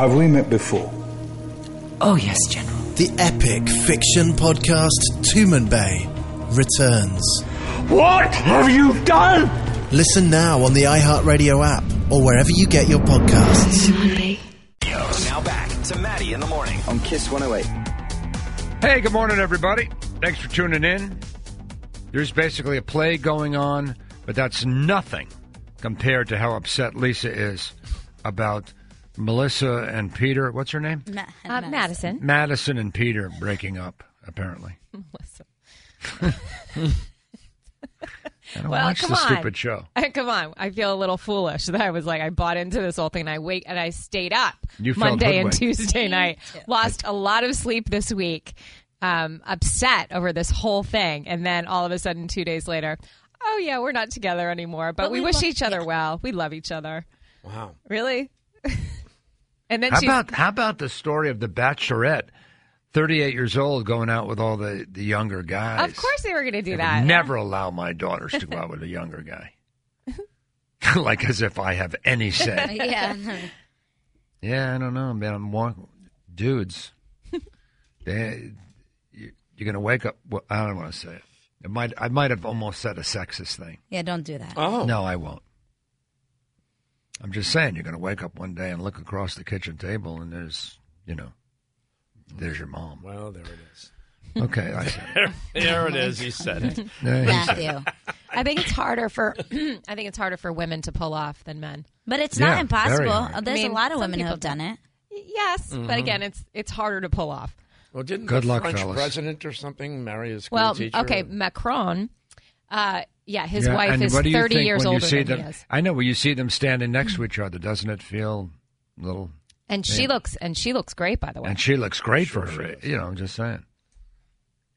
Have we met before? Oh, yes, General. The epic fiction podcast Tumanbay returns. What have you done? Listen now on the iHeartRadio app or wherever you get your podcasts. Now back to Matty in the morning. on Kiss 108. Hey, good morning, everybody. Thanks for tuning in. There's basically a play going on, but that's nothing compared to how upset Lisa is about Melissa and Peter. What's her name? Ma- Uh, Madison. Madison and Peter breaking up, apparently. Melissa. I don't Well, watch come the on. stupid show. Come on, I feel a little foolish that I was like I bought into this whole thing. And I wait and I stayed up You Monday and. Tuesday night. Lost a lot of sleep this week. Um, upset over this whole thing, and then all of a sudden, two days later, oh yeah, we're not together anymore. But, But we, we wish lo- each other yeah. well. We love each other. Wow. Really? And then How about how about the story of the Bachelorette, 38 years old, going out with all the, the younger guys? of course they were going to do I that. would never allow my daughters to go out with a younger guy. like as if I have any say. yeah. Yeah, I don't know, man. I'm more dudes. they, you, you're gonna wake up. Well, I don't want to say it. It might. I might have almost said a sexist thing. Yeah, don't do that. Oh. No, I won't. I'm just saying you're gonna wake up one day and look across the kitchen table and there's, you know, there's your mom. Well, there it is. Okay, I said it. There it is. He said it. Yeah, he said it. Matthew. I think it's harder for I think it's harder for women to pull off than men. But it's Yeah, not very impossible. hard. There's I mean, a lot of some women who people have done it. Yes, but again, it's it's harder to pull off. Well, didn't Good the luck, French fellas. president or something marry a school Well, teacher? okay, Macron. Uh, yeah, his Yeah, wife and is what do you 30 think years when you older see than them? he is, I know Well, you see them standing next to each other, doesn't it feel a little? and she looks and she looks great, by the way. And she looks great for her. is. You know, I'm just saying.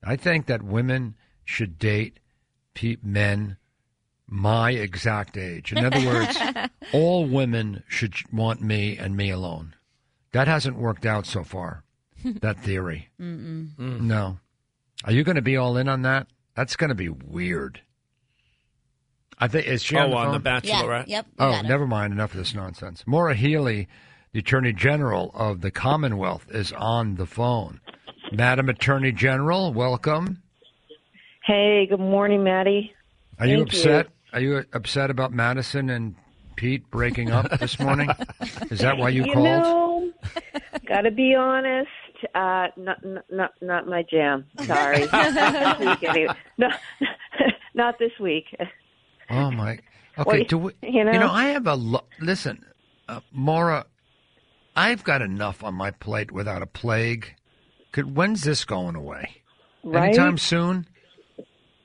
I think that women should date pe- men my exact age. In other words, all women should want me and me alone. That hasn't worked out so far. That theory. Mm-mm. No. Are you going to be all in on that? That's going to be weird. I think is she on oh, the on phone? the Yeah. Yep. you Oh, never mind. Enough of this nonsense. Maura Healey, the Attorney General of the Commonwealth, is on the phone. Madam Attorney General, welcome. Hey, good morning, Matty. Are you Thank you. upset? Are you upset about Madison and Pete breaking up this morning? Is that why you, You called? know, gotta be honest. Uh, not, not, not, not my jam. Sorry. not this week, anyway. No, not this week. Oh my. Okay. do do we, you know? I have a lo- listen, uh, Maura. I've got enough on my plate without a plague. Could when's this going away? Right? Anytime soon?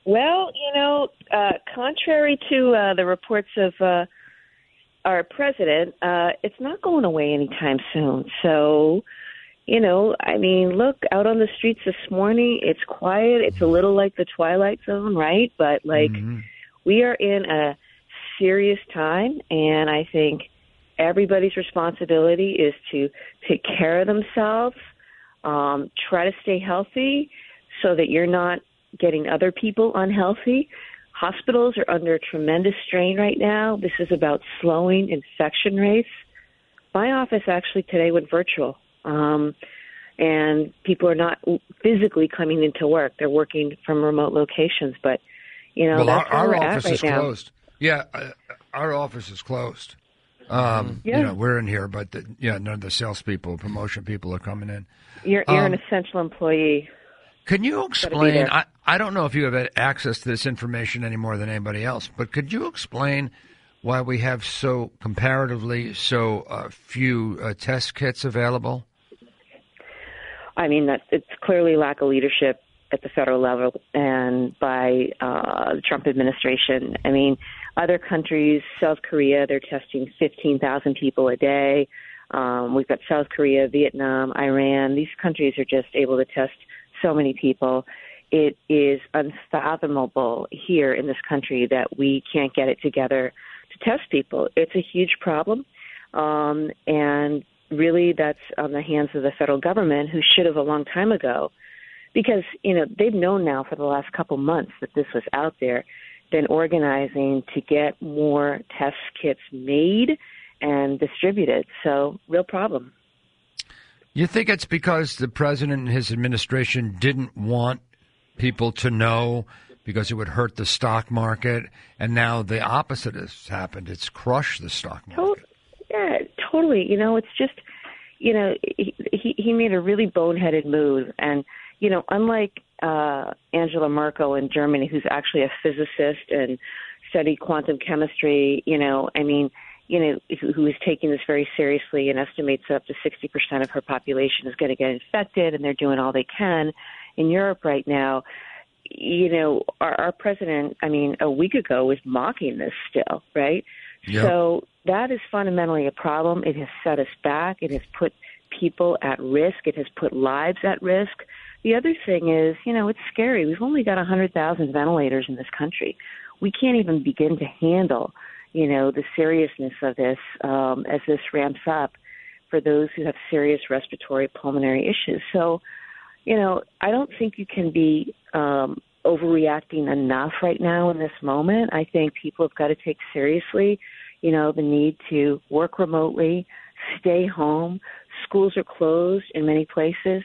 Well, you know, uh, contrary to uh, the reports of uh, our president, uh, it's not going away anytime soon. So, you know, I mean, look out on the streets this morning. It's quiet. It's a little like the Twilight Zone, right? But like, Mhm. We are in a serious time, and I think everybody's responsibility is to take care of themselves, um, try to stay healthy, so that you're not getting other people unhealthy. Hospitals are under tremendous strain right now. This is about slowing infection rates. My office actually today went virtual, um, and people are not physically coming into work. They're working from remote locations, but you know well, that's our, our office right is now. closed. Yeah, uh, our office is closed. Um, Yeah. You know, we're in here, but the, yeah, none of the salespeople, promotion people are coming in. You're you're Um, an essential employee. Can you explain? I, I don't know if you have access to this information any more than anybody else, but could you explain why we have so comparatively so uh, few uh, test kits available? I mean, that it's clearly lack of leadership at the federal level and by uh, the Trump administration. I mean, other countries, South Korea, they're testing 15,000 people a day. Um, we've got South Korea, Vietnam, Iran. These countries are just able to test so many people. It is unfathomable here in this country that we can't get it together to test people. It's a huge problem. Um, and really, that's on the hands of the federal government, who should have a long time ago, because you know they've known now for the last couple months that this was out there, been organizing to get more test kits made and distributed. So, real problem. You think it's because the president and his administration didn't want people to know because it would hurt the stock market, and now the opposite has happened. It's crushed the stock market. Yeah, totally. You know, it's just, you know, he he, he made a really boneheaded move, and you know, unlike uh, Angela Merkel in Germany, who's actually a physicist and studied quantum chemistry, you know, I mean, you know, who, who is taking this very seriously and estimates up to 60% of her population is going to get infected, and they're doing all they can. In Europe right now, you know, our, our president, I mean, a week ago was mocking this still, right? Yep. So that is fundamentally a problem. It has set us back. It has put people at risk. It has put lives at risk. The other thing is, you know, it's scary. We've only got 100,000 ventilators in this country. We can't even begin to handle, you know, the seriousness of this um, as this ramps up for those who have serious respiratory pulmonary issues. So, you know, I don't think you can be um, overreacting enough right now in this moment. I think people have got to take seriously, you know, the need to work remotely, stay home. Schools are closed in many places,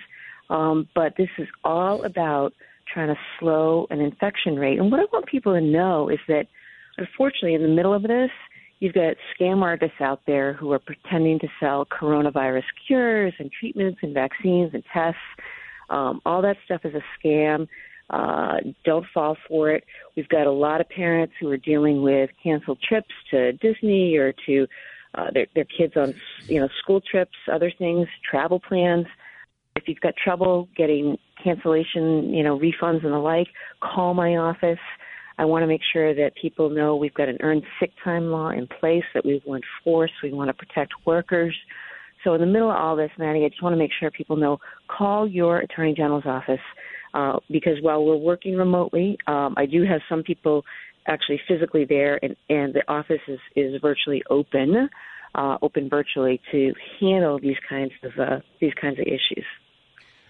um, but this is all about trying to slow an infection rate. And what I want people to know is that, unfortunately, in the middle of this, you've got scam artists out there who are pretending to sell coronavirus cures and treatments and vaccines and tests. Um, all that stuff is a scam. Uh, don't fall for it. We've got a lot of parents who are dealing with canceled trips to Disney or to uh, their, their kids on, you know, school trips, other things, travel plans. If you've got trouble getting cancellation, you know, refunds and the like, call my office. I want to make sure that people know we've got an earned sick time law in place that we will enforce. We want to protect workers. So in the middle of all this, Matty, I just want to make sure people know call your attorney general's office uh, because while we're working remotely, um, I do have some people actually physically there, and, and the office is, is virtually open, uh, open virtually to handle these kinds of uh, these kinds of issues.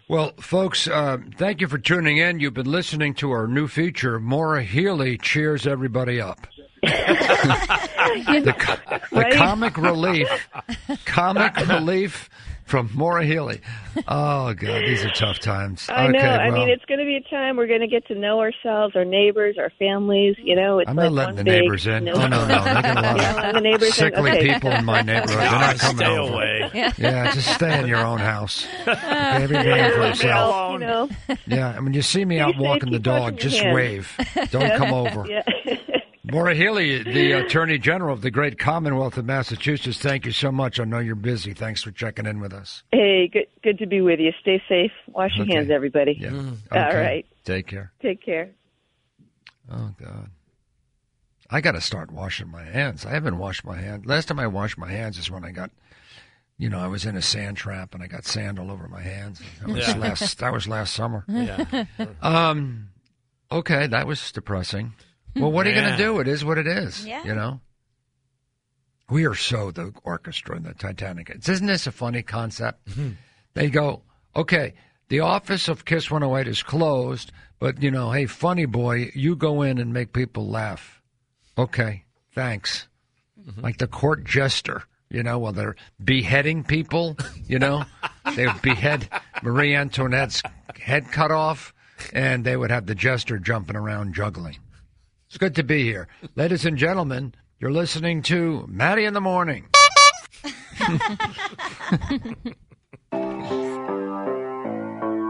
Well, folks, uh, thank you for tuning in. You've been listening to our new feature. Maura Healey cheers everybody up. the, co- the comic relief, comic relief from Maura Healey. Oh God, these are tough times. I okay, know. I well, mean, it's going to be a time we're going to get to know ourselves, our neighbors, our families. You know, it's I'm like not letting the neighbors in. No, Oh no, no, they got a lot Yeah, of the neighbors in. sickly Okay. people in my neighborhood. They're not coming Stay over. away. Yeah, just stay in your own house. Everybody for Well, himself. you know, Yeah, and when you see me out walking the dog, just hands. wave. Don't come over. yeah. Maura Healey, the Attorney General of the great Commonwealth of Massachusetts, thank you so much. I know you're busy. Thanks for checking in with us. hey, good, good to be with you. Stay safe. Wash your Okay. hands, everybody. Yeah. All Okay. right. Take care. Take care. Oh, God. I got to start washing my hands. I haven't washed my hands. Last time I washed my hands is when I got, you know, I was in a sand trap and I got sand all over my hands. That was, Yeah. last, that was last summer. Yeah. Um, okay, that was depressing. Well, what are you going to do? It is what it is. Yeah. You know? We are so the orchestra in the Titanic. It's- Isn't this a funny concept? Mm-hmm. They go, okay, the office of Kiss 108 is closed, but, you know, hey, funny boy, you go in and make people laugh. Okay, thanks. Mm-hmm. Like the court jester, you know, while they're beheading people, you know, they would behead Marie Antoinette's head cut off, and they would have the jester jumping around juggling. It's good to be here. Ladies and gentlemen, you're listening to Matty in the Morning.